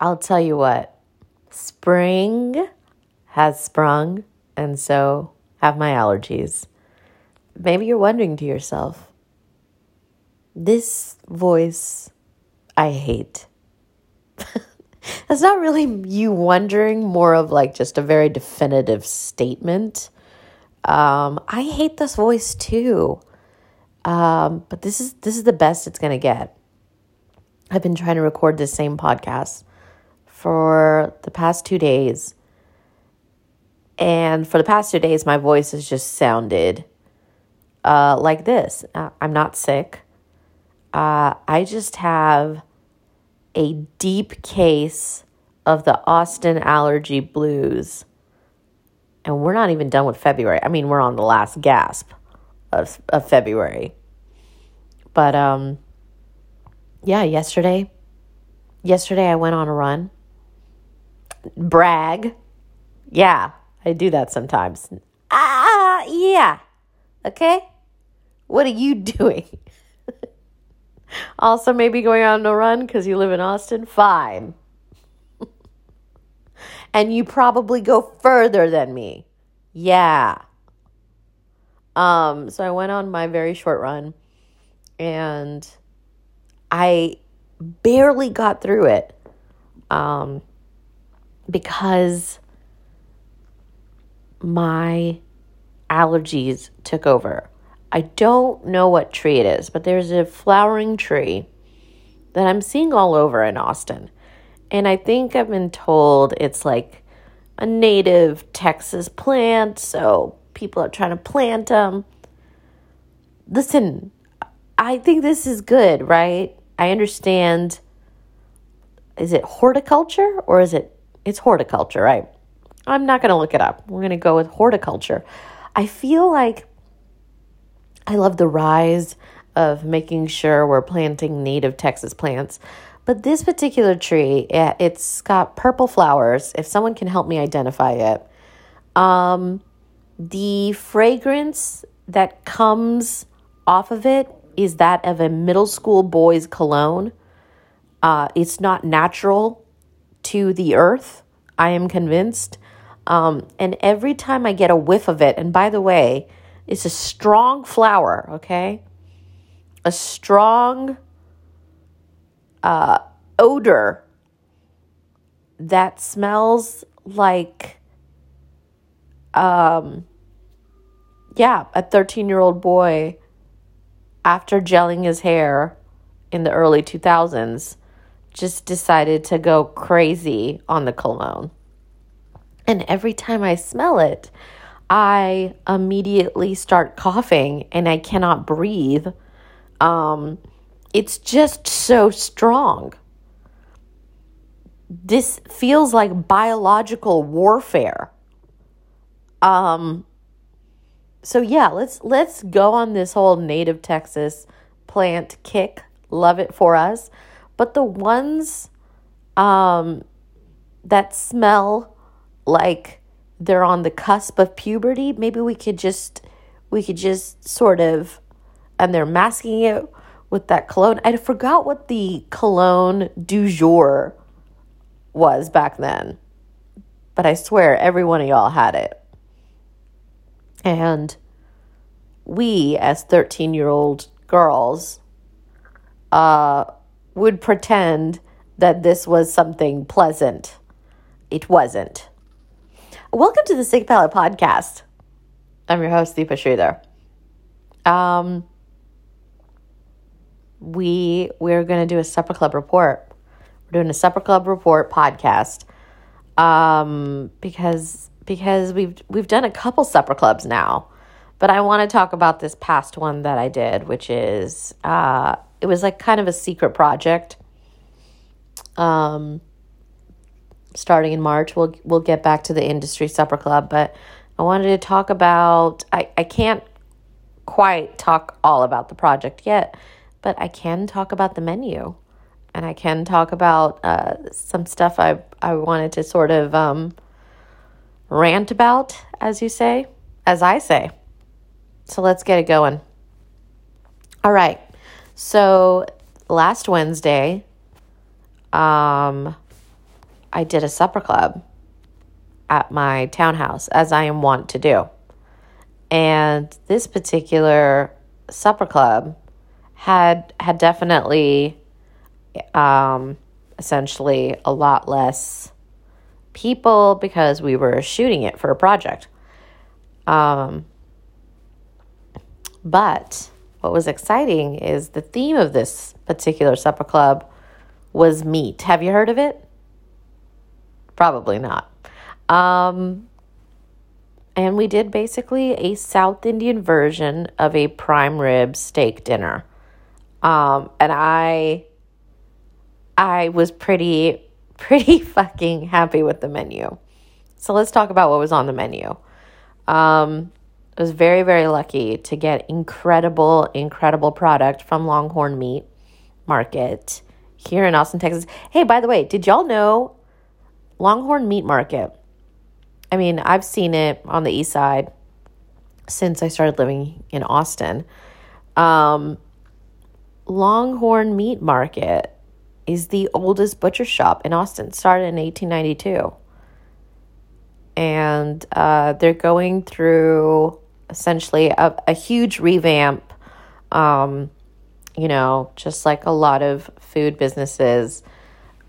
I'll tell you what, spring has sprung, and so have my allergies. Maybe you're wondering to yourself, this voice I hate. That's not really you wondering, more of like just a very definitive statement. Um, I hate this voice too. Um, but this is this is the best it's gonna get. I've been trying to record this same podcast for the past two days. And for the past two days, my voice has just sounded uh, like this. Uh, I'm not sick. Uh, I just have a deep case of the Austin allergy blues. And we're not even done with February. I mean, we're on the last gasp of, of February. But um yeah, yesterday yesterday I went on a run. Brag. Yeah, I do that sometimes. Ah, yeah. Okay? What are you doing? also, maybe going on a run because you live in Austin? Fine. and you probably go further than me. Yeah. Um, so I went on my very short run and I barely got through it um, because my allergies took over. I don't know what tree it is, but there's a flowering tree that I'm seeing all over in Austin. And I think I've been told it's like a native Texas plant, so people are trying to plant them. Listen, I think this is good, right? I understand. Is it horticulture or is it? It's horticulture, right? I'm not going to look it up. We're going to go with horticulture. I feel like I love the rise of making sure we're planting native Texas plants. But this particular tree, it's got purple flowers. If someone can help me identify it, um, the fragrance that comes off of it is that of a middle school boy's cologne. Uh, it's not natural to the earth, I am convinced. Um, and every time I get a whiff of it, and by the way, it's a strong flower, okay? A strong uh, odor that smells like um yeah, a 13 year old boy, after gelling his hair in the early 2000s, just decided to go crazy on the cologne. And every time I smell it, I immediately start coughing and I cannot breathe. Um, it's just so strong. This feels like biological warfare. Um, so yeah, let's let's go on this whole native Texas plant kick. Love it for us. But the ones um that smell like they're on the cusp of puberty, maybe we could just we could just sort of and they're masking it with that cologne. I forgot what the cologne du jour was back then. But I swear every one of y'all had it. And we, as 13 year old girls, uh, would pretend that this was something pleasant. It wasn't. Welcome to the Sick Palate Podcast. I'm your host, Deepa Sridhar. Um, we we're going to do a supper club report. We're doing a supper club report podcast um, because because we've we've done a couple supper clubs now, but I want to talk about this past one that I did, which is uh, it was like kind of a secret project. Um, starting in March, we'll we'll get back to the industry supper club, but I wanted to talk about I I can't quite talk all about the project yet, but I can talk about the menu and I can talk about uh, some stuff I I wanted to sort of um, rant about, as you say, as I say. So let's get it going. All right. So last Wednesday, um, I did a supper club at my townhouse, as I am wont to do. And this particular supper club had had definitely um, essentially a lot less people because we were shooting it for a project. Um, but what was exciting is the theme of this particular supper club was meat. Have you heard of it? Probably not. Um, and we did basically a South Indian version of a prime rib steak dinner. Um, and I I was pretty pretty fucking happy with the menu. So let's talk about what was on the menu. Um, I was very, very lucky to get incredible, incredible product from Longhorn Meat Market here in Austin, Texas. Hey, by the way, did y'all know Longhorn Meat Market? I mean, I've seen it on the east side since I started living in Austin. Um, Longhorn Meat Market is the oldest butcher shop in Austin, started in 1892. And uh, they're going through essentially a, a huge revamp. Um, you know, just like a lot of food businesses,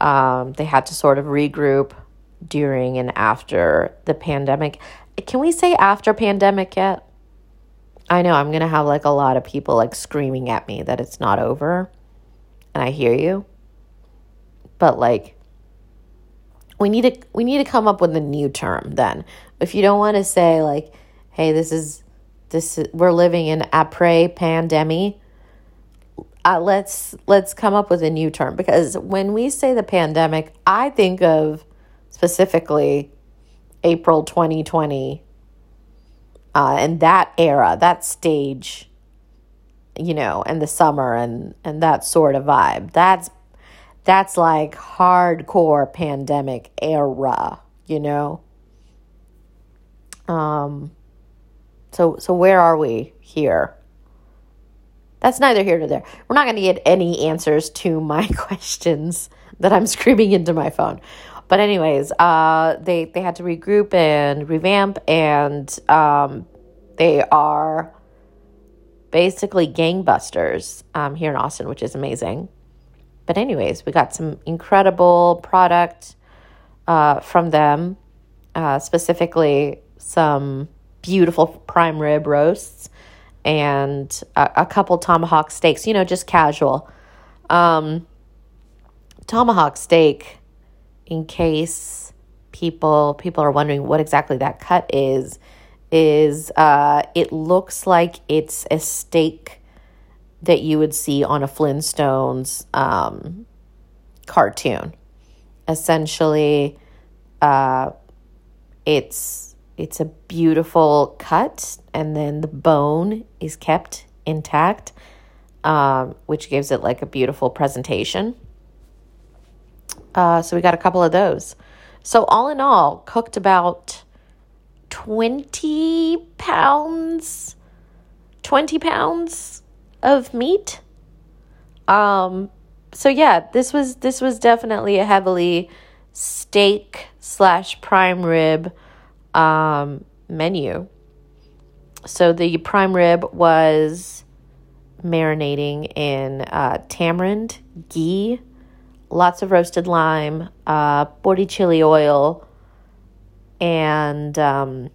um, they had to sort of regroup during and after the pandemic. Can we say after pandemic yet? I know I'm going to have like a lot of people like screaming at me that it's not over. And I hear you. But like we need to we need to come up with a new term then. If you don't want to say like hey this is this is, we're living in après pandemic uh, let's let's come up with a new term because when we say the pandemic, I think of specifically April 2020 uh, and that era, that stage, you know, and the summer and and that sort of vibe. That's that's like hardcore pandemic era, you know. Um so so where are we here? That's neither here nor there. We're not going to get any answers to my questions that I'm screaming into my phone. But anyways, uh, they they had to regroup and revamp, and um, they are basically gangbusters um, here in Austin, which is amazing. But anyways, we got some incredible product uh, from them, uh, specifically some beautiful prime rib roasts and a, a couple tomahawk steaks. You know, just casual. Um, tomahawk steak in case people people are wondering what exactly that cut is is uh, it looks like it's a steak that you would see on a Flintstones um, cartoon. Essentially, uh, it's it's a beautiful cut, and then the bone is kept intact, um, which gives it like a beautiful presentation. Uh, so we got a couple of those. So all in all, cooked about 20 pounds 20 pounds of meat. Um so yeah, this was this was definitely a heavily steak slash prime rib um menu. So the prime rib was marinating in uh, tamarind, ghee, lots of roasted lime, uh, podi chili oil, and um,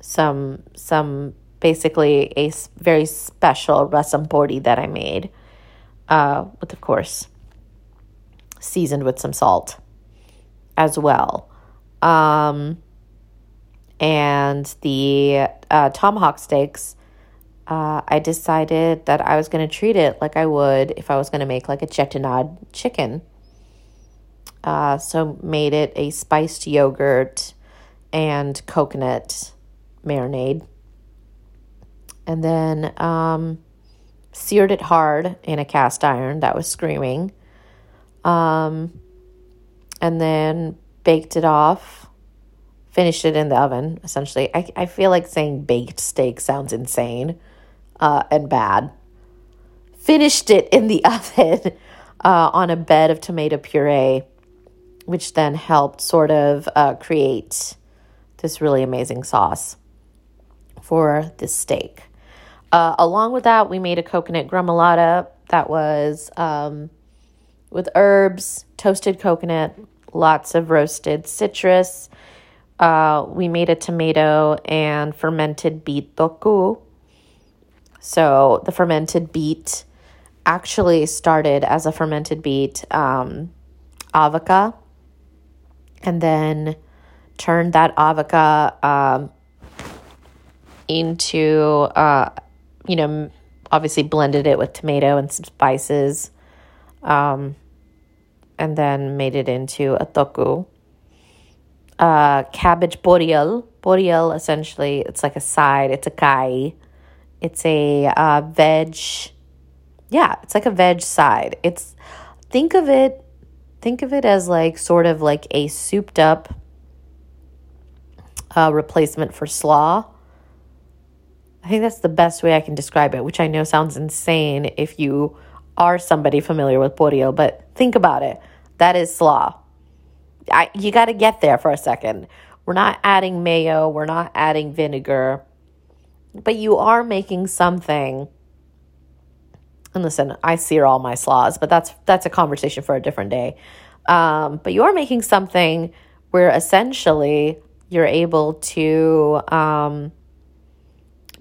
some some basically a very special rasam podi that I made, uh, with of course seasoned with some salt as well. Um, and the uh, tomahawk steaks, uh, I decided that I was going to treat it like I would if I was going to make like a chettinad chicken. Uh, so made it a spiced yogurt and coconut marinade. And then um, seared it hard in a cast iron that was screaming. Um, and then baked it off, finished it in the oven, essentially. I, I feel like saying baked steak sounds insane uh, and bad. Finished it in the oven uh, on a bed of tomato puree which then helped sort of uh, create this really amazing sauce for this steak. Uh, along with that, we made a coconut gremolata that was um, with herbs, toasted coconut, lots of roasted citrus. Uh, we made a tomato and fermented beet thokku. So the fermented beet actually started as a fermented beet um, avoca and then turned that avoca um, into, uh, you know, obviously blended it with tomato and some spices, um, and then made it into a thokku. Uh, cabbage poriyal. Poriyal, essentially, it's like a side, it's a kai. It's a uh, veg. Yeah, it's like a veg side. It's, think of it, think of it as like sort of like a souped up uh, replacement for slaw I think that's the best way I can describe it, which I know sounds insane if you are somebody familiar with poriyal, but think about it. That is slaw. I, you got to get there for a second. We're not adding mayo, we're not adding vinegar, but you are making something. And listen, I sear all my slaws, but that's that's a conversation for a different day. Um, but you are making something where essentially you're able to um,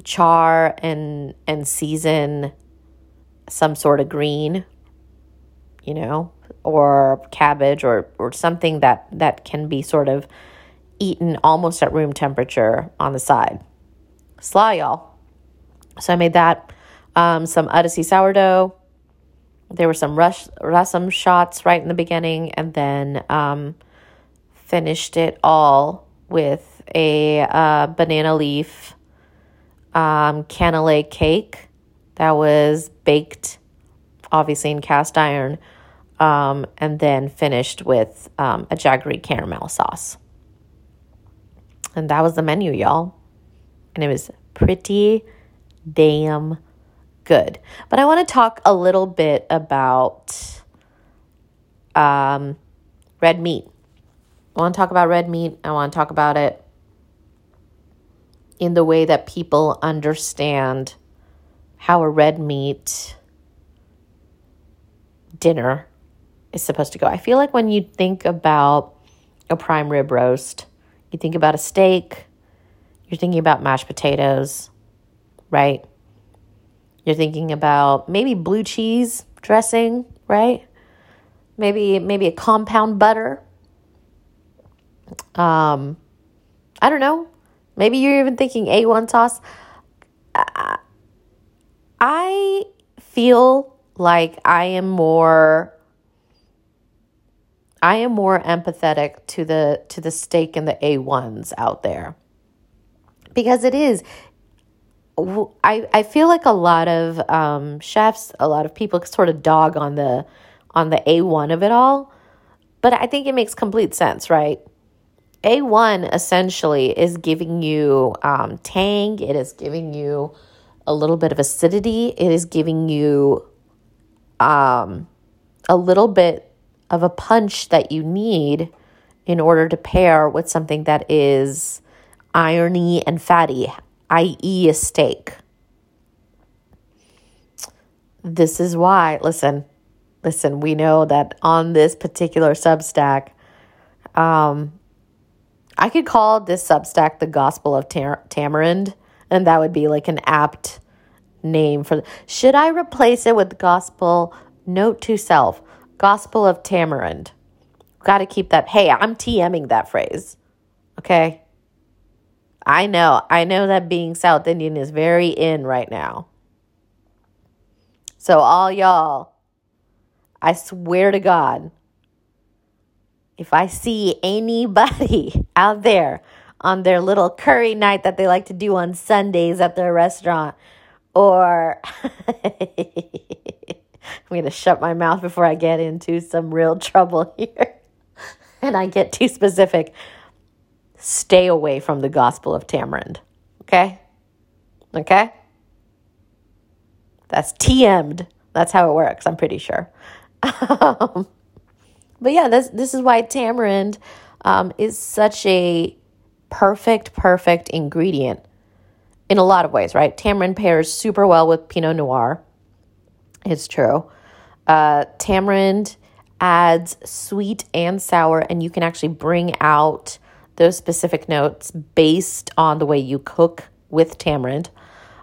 char and and season some sort of green, you know, or cabbage or or something that that can be sort of eaten almost at room temperature on the side. Slaw, y'all. So I made that. Um, some Odyssey sourdough. There were some rush, rasam shots right in the beginning, and then um, finished it all with a uh, banana leaf um, cannelé cake that was baked, obviously in cast iron, um, and then finished with um, a jaggery caramel sauce. And that was the menu, y'all. And it was pretty damn good. But I want to talk a little bit about um, red meat. I want to talk about red meat. I want to talk about it in the way that people understand how a red meat dinner is supposed to go. I feel like when you think about a prime rib roast, you think about a steak, you're thinking about mashed potatoes, right? You're thinking about maybe blue cheese dressing, right? Maybe maybe a compound butter. Um I don't know. Maybe you're even thinking A1 sauce. I feel like I am more I am more empathetic to the to the steak and the A1s out there. Because it is I, I feel like a lot of um, chefs, a lot of people sort of dog on the on the A1 of it all, but I think it makes complete sense, right? A1 essentially is giving you um, tang, it is giving you a little bit of acidity, it is giving you um, a little bit of a punch that you need in order to pair with something that is irony and fatty, i.e., a steak. This is why, listen, listen, we know that on this particular Substack, um, I could call this Substack the Gospel of Tam- Tamarind, and that would be like an apt name for. Should I replace it with Gospel? Note to self: Gospel of Tamarind. Got to keep that. Hey, I'm TMing that phrase. Okay. I know. I know that being South Indian is very in right now. So, all y'all, I swear to God, if I see anybody out there on their little curry night that they like to do on Sundays at their restaurant, or I'm to shut my mouth before I get into some real trouble here and I get too specific. Stay away from the Gospel of Tamarind. Okay? Okay? That's TM'd. That's how it works, I'm pretty sure. Um, but yeah, this this is why tamarind um, is such a perfect, perfect ingredient in a lot of ways, right? Tamarind pairs super well with Pinot Noir. It's true. Uh, tamarind adds sweet and sour, and you can actually bring out those specific notes based on the way you cook with tamarind.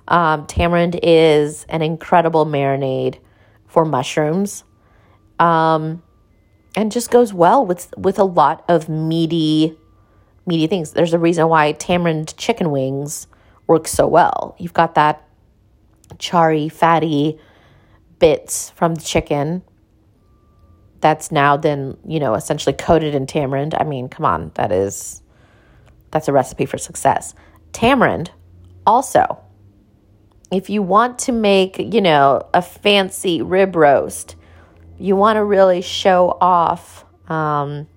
Um, tamarind is an incredible marinade for mushrooms. Um, and just goes well with with a lot of meaty meaty things. There's a reason why tamarind chicken wings work so well. You've got that charry, fatty bits from the chicken that's now then, you know, essentially coated in tamarind. I mean, come on, that is that's a recipe for success. Tamarind also if you want to make, you know, a fancy rib roast, you want to really show off um,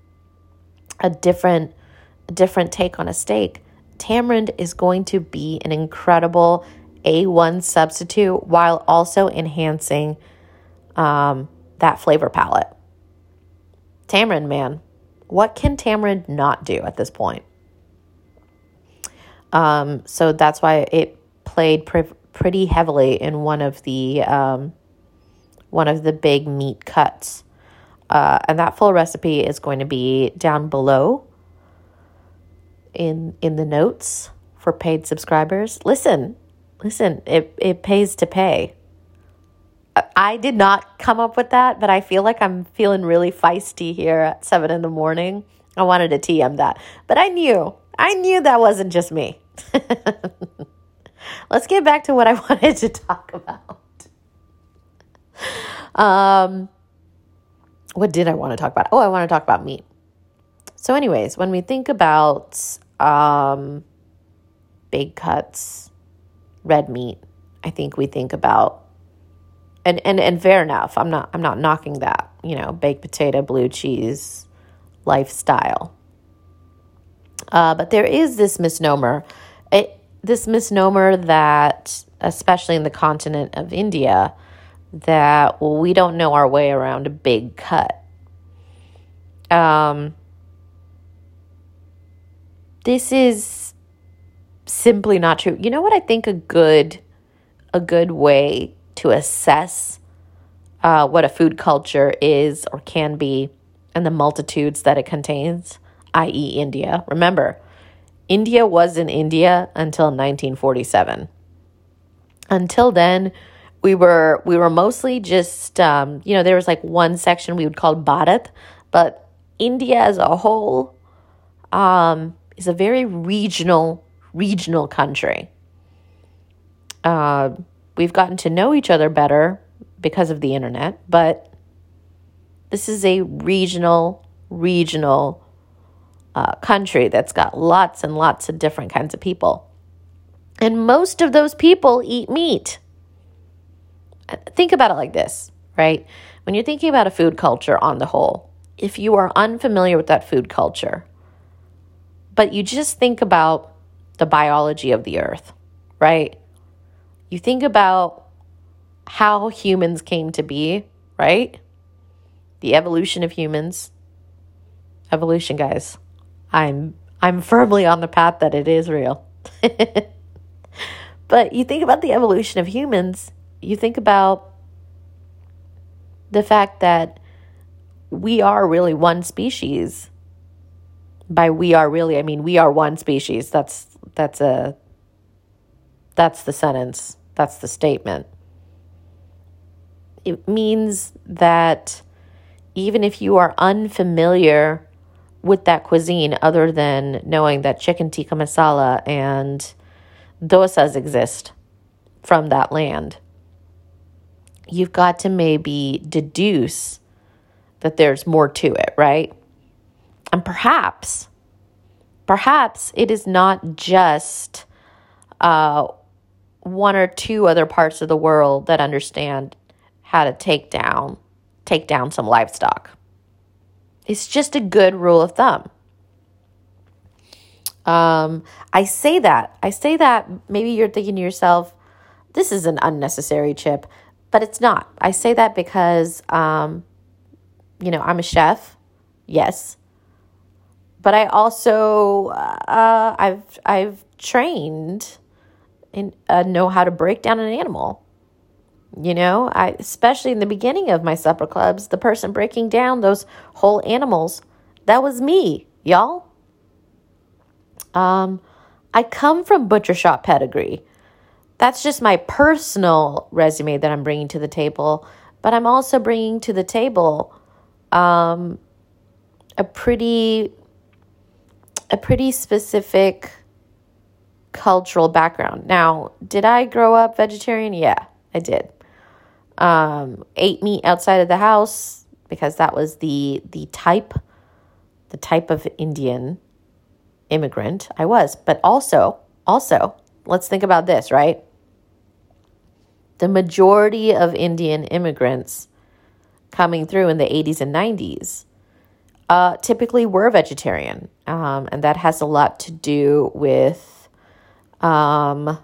a different a different take on a steak. Tamarind is going to be an incredible A1 substitute while also enhancing um, that flavor palette. Tamarind, man, what can tamarind not do at this point? Um, so that's why it played pre- pretty heavily in one of the um, one of the big meat cuts. Uh, and that full recipe is going to be down below in in the notes for paid subscribers. Listen, listen, it, it pays to pay. I did not come up with that, but I feel like I'm feeling really feisty here at seven in the morning. I wanted to TM that, but I knew, I knew that wasn't just me. Let's get back to what I wanted to talk about. Um, what did I want to talk about? Oh, I want to talk about meat. So, anyways, when we think about um, big cuts, red meat, I think we think about and, and and fair enough. I'm not I'm not knocking that. You know, baked potato, blue cheese lifestyle. Uh, but there is this misnomer. It, this misnomer that, especially in the continent of India, that well, we don't know our way around a big cut. Um, this is simply not true. You know what I think a good a good way to assess uh, what a food culture is or can be and the multitudes that it contains, i.e., India. Remember, India was in India until 1947. Until then, we were we were mostly just um, you know there was like one section we would call Bharat, but India as a whole um, is a very regional regional country. Uh, we've gotten to know each other better because of the internet, but this is a regional regional uh, country that's got lots and lots of different kinds of people. And most of those people eat meat. Think about it like this, right? When you're thinking about a food culture on the whole, if you are unfamiliar with that food culture, but you just think about the biology of the earth, right? You think about how humans came to be, right? The evolution of humans. Evolution, guys. I'm I'm firmly on the path that it is real. but you think about the evolution of humans, you think about the fact that we are really one species. By we are really, I mean we are one species. That's that's a that's the sentence. That's the statement. It means that even if you are unfamiliar with that cuisine other than knowing that chicken tikka masala and dosas exist from that land. You've got to maybe deduce that there's more to it, right? And perhaps, perhaps it is not just uh, one or two other parts of the world that understand how to take down take down some livestock. It's just a good rule of thumb. Um, I say that. I say that maybe you're thinking to yourself, this is an unnecessary chip, but it's not. I say that because, um, you know, I'm a chef Yes. But I also uh, I've I've trained and uh, know how to break down an animal. You know, I especially in the beginning of my supper clubs, the person breaking down those whole animals, that was me, y'all. Um, I come from butcher shop pedigree. That's just my personal resume that I'm bringing to the table, but I'm also bringing to the table um, a pretty a pretty specific cultural background. Now, did I grow up vegetarian? Yeah, I did. Um, ate meat outside of the house because that was the the type the type of Indian immigrant I was. But also, also, let's think about this, right? The majority of Indian immigrants coming through in the 80s and 90s uh, typically were vegetarian. Um, and that has a lot to do with um,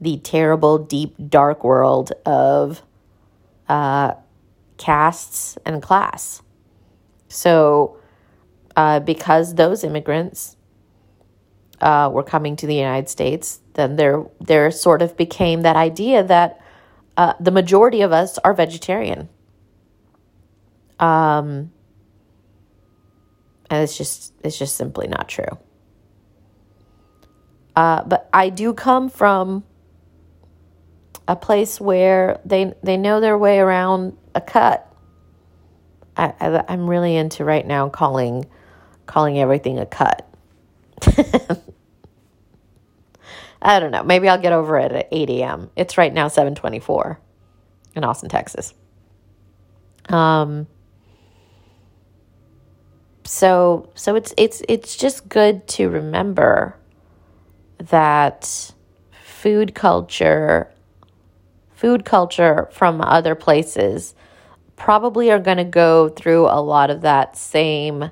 the terrible, deep, dark world of uh, castes and class. So, uh, because those immigrants uh, were coming to the United States, then there there sort of became that idea that uh, the majority of us are vegetarian. Um, and it's just it's just simply not true. Uh, but I do come from a place where they they know their way around a cut. I, I I'm really into right now calling calling everything a cut. I don't know. Maybe I'll get over it at 8 a.m. It's right now 724 in Austin, Texas. Um, so so it's it's it's just good to remember that food culture food culture from other places probably are going to go through a lot of that same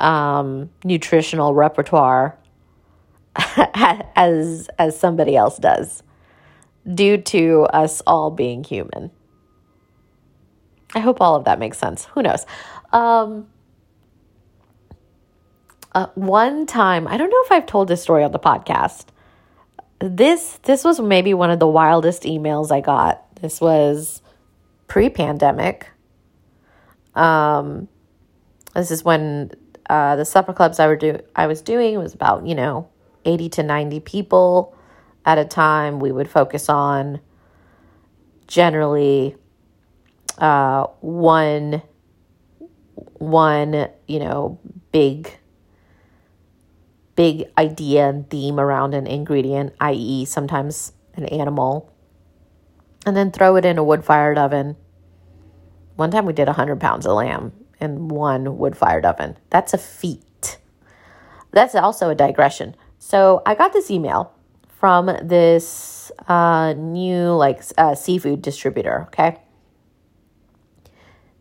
um, nutritional repertoire as as somebody else does due to us all being human. I hope all of that makes sense. Who knows? Um, uh, one time, I don't know if I've told this story on the podcast. This this was maybe one of the wildest emails I got. This was pre-pandemic. Um, this is when uh, the supper clubs I were do I was doing was about you know 80 to 90 people at a time. We would focus on generally uh, one one you know big big idea and theme around an ingredient, i.e., sometimes an animal, and then throw it in a wood fired oven. One time we did 100 pounds of lamb in one wood fired oven. That's a feat. That's also a digression. So I got this email from this uh, new like uh, seafood distributor. Okay,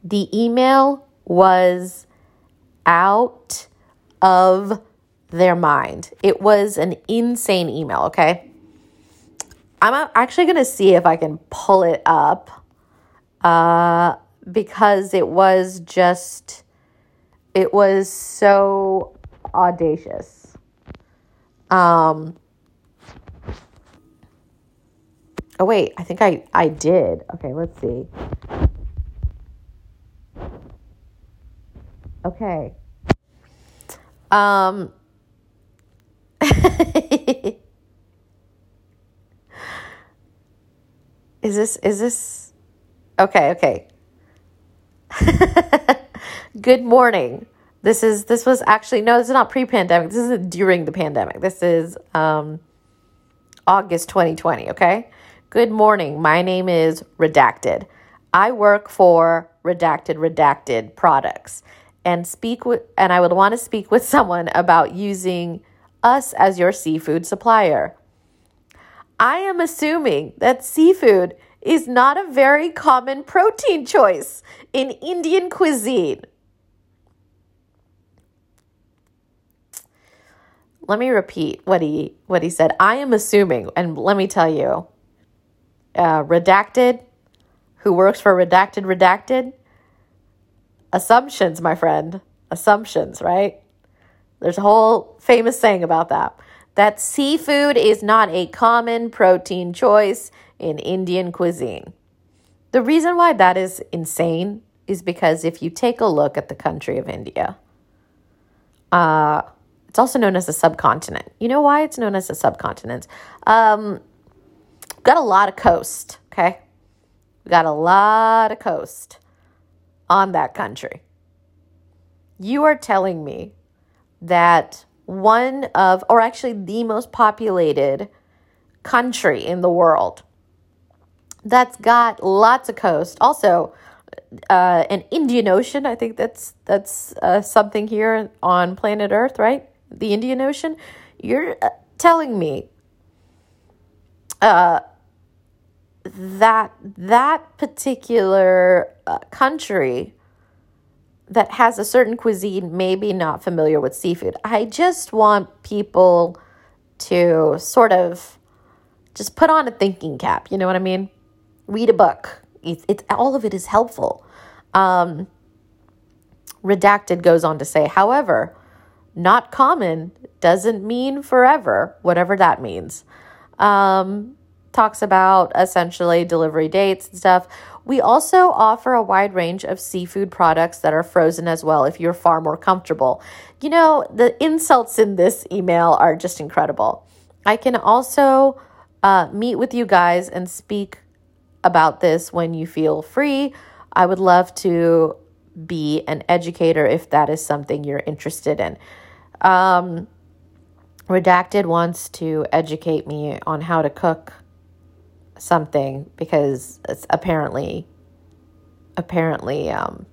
the email was out of their mind. It was an insane email. Okay, I'm actually gonna see if I can pull it up, uh, because it was just, it was so audacious. Um, oh wait, I think I I did. Okay, let's see. Okay. Um Is this is this Okay, okay. Good morning. This is this was actually no, this is not pre-pandemic. This is during the pandemic. This is um August 2020, okay? Good morning. My name is Redacted. I work for Redacted Redacted Products and speak with and I would want to speak with someone about using us as your seafood supplier. I am assuming that seafood is not a very common protein choice in Indian cuisine. let me repeat what he what he said. I am assuming, and let me tell you, uh, redacted, who works for redacted redacted, assumptions, my friend. assumptions, right? There's a whole famous saying about that. That seafood is not a common protein choice in Indian cuisine. The reason why that is insane is because if you take a look at the country of India, uh, it's also known as a subcontinent. You know why it's known as a subcontinent? Um, got a lot of coast, okay? We got a lot of coast on that country. You are telling me that one of, or actually the most populated country in the world that's got lots of coast. Also, uh, an Indian Ocean. I think that's that's uh, something here on planet Earth, right? The Indian Ocean. You're uh, telling me uh, that that particular uh, country that has a certain cuisine maybe not familiar with seafood. I just want people to sort of just put on a thinking cap. You know what I mean? Read a book. It's, it's all of it is helpful. Um, redacted goes on to say, however, not common doesn't mean forever, whatever that means. Um, talks about essentially delivery dates and stuff. We also offer a wide range of seafood products that are frozen as well if you're far more comfortable. You know, the insults in this email are just incredible. I can also uh, meet with you guys and speak about this when you feel free. I would love to be an educator if that is something you're interested in. Um, Redacted wants to educate me on how to cook something because it's apparently apparently um,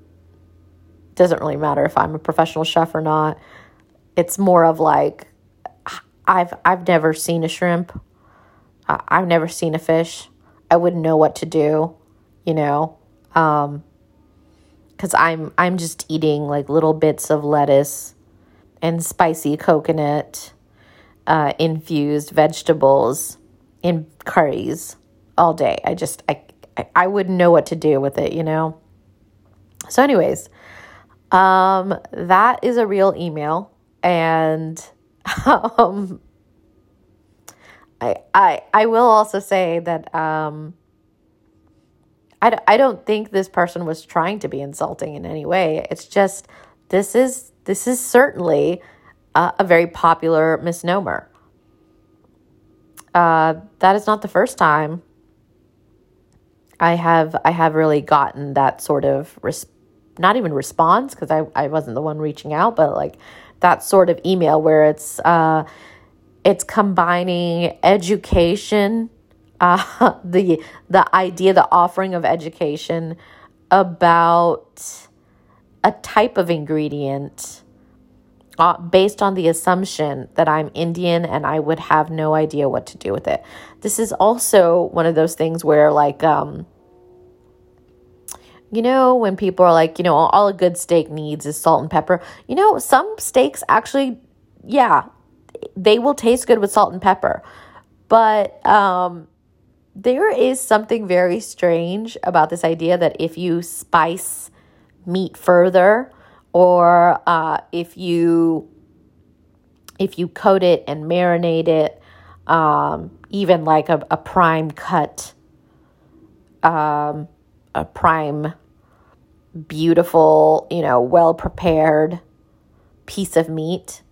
doesn't really matter if I'm a professional chef or not. It's more of like I've I've never seen a shrimp. I've never seen a fish. I wouldn't know what to do, you know. Um cuz I'm I'm just eating like little bits of lettuce and spicy coconut uh, infused vegetables in curries all day. I just I I wouldn't know what to do with it, you know. So, anyways, um, that is a real email, and um, I I I will also say that um. I, I don't think this person was trying to be insulting in any way. It's just this is this is certainly uh, a very popular misnomer. Uh, that is not the first time I have I have really gotten that sort of res- not even response because I, I wasn't the one reaching out, but like that sort of email where it's uh, it's combining education, uh, the the idea, the offering of education about a type of ingredient uh, based on the assumption that I'm Indian and I would have no idea what to do with it. This is also one of those things where, like, um, you know, when people are like, you know, all a good steak needs is salt and pepper. You know, some steaks actually, yeah, they will taste good with salt and pepper. But um, there is something very strange about this idea that if you spice meat further, or uh, if you if you coat it and marinate it, um, even like a, a prime cut, um, a prime, beautiful, you know, well prepared piece of meat.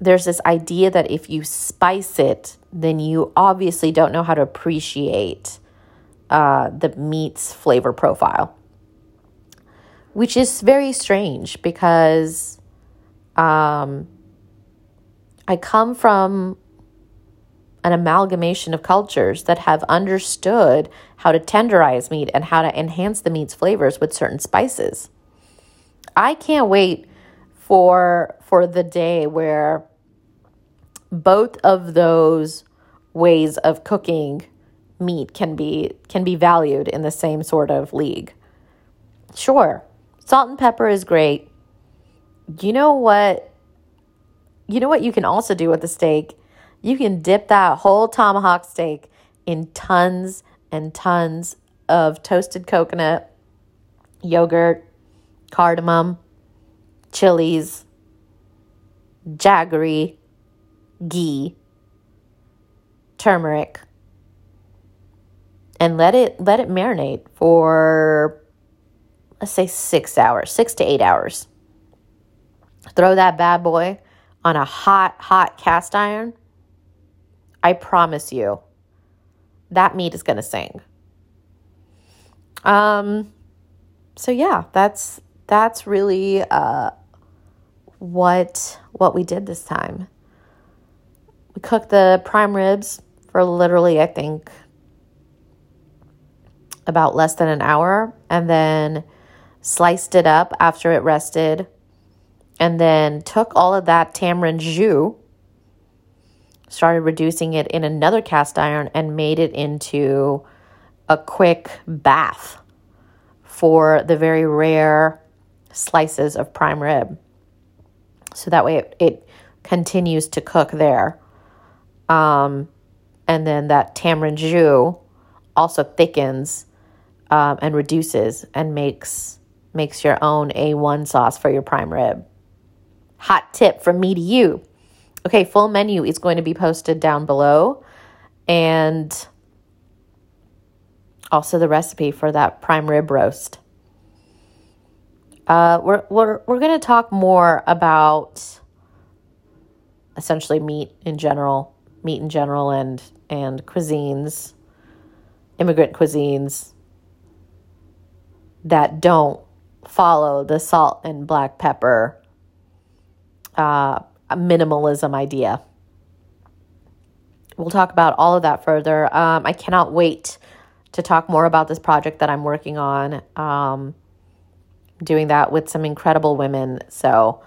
There's this idea that if you spice it, then you obviously don't know how to appreciate uh, the meat's flavor profile which is very strange because um, I come from an amalgamation of cultures that have understood how to tenderize meat and how to enhance the meat's flavors with certain spices. I can't wait for for the day where both of those ways of cooking meat can be can be valued in the same sort of league. Sure, Salt and pepper is great. You know what? You know what you can also do with the steak? You can dip that whole tomahawk steak in tons and tons of toasted coconut, yogurt, cardamom, chilies, jaggery, ghee, turmeric, and let it let it marinate for let's say six hours, six to eight hours. Throw that bad boy on a hot, hot cast iron. I promise you, that meat is gonna sing. Um, so yeah, that's that's really uh, what what we did this time. We cooked the prime ribs for literally, I think, about less than an hour, and then sliced it up after it rested, and then took all of that tamarind jus, started reducing it in another cast iron, and made it into a quick bath for the very rare slices of prime rib. So that way it, it continues to cook there. Um, and then that tamarind jus also thickens um, and reduces and makes makes your own A1 sauce for your prime rib. Hot tip from me to you. Okay, full menu is going to be posted down below. And also the recipe for that prime rib roast. Uh, we're we're we're going to talk more about essentially meat in general, meat in general, and and cuisines, immigrant cuisines that don't follow the salt and black pepper uh, minimalism idea. We'll talk about all of that further. Um, I cannot wait to talk more about this project that I'm working on. Um, doing that with some incredible women. So,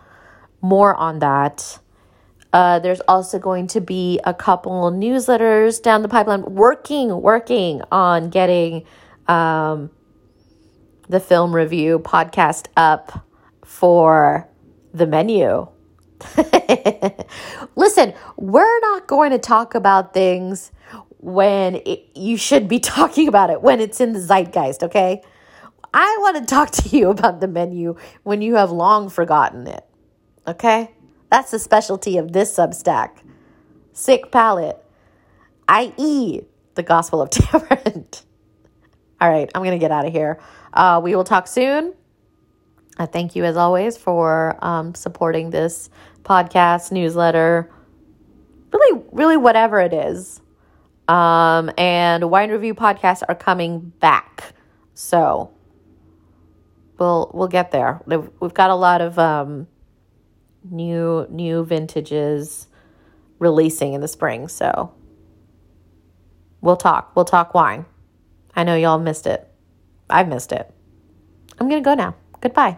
more on that. Uh, there's also going to be a couple newsletters down the pipeline. Working, working on getting um, the film review podcast up for the menu. Listen, we're not going to talk about things when it, you should be talking about it when it's in the zeitgeist, okay? I want to talk to you about the menu when you have long forgotten it, okay? That's the specialty of this Substack. Sick palate, i.e., the Gospel of Tamarind. All right, I'm going to get out of here. Uh, we will talk soon. I thank you, as always, for um, supporting this podcast, newsletter, really, really whatever it is. Um, and wine review podcasts are coming back, so we'll we'll get there. We've got a lot of um, new new vintages releasing in the spring, so we'll talk. We'll talk wine. I know y'all missed it. I've missed it. I'm gonna go now. Goodbye.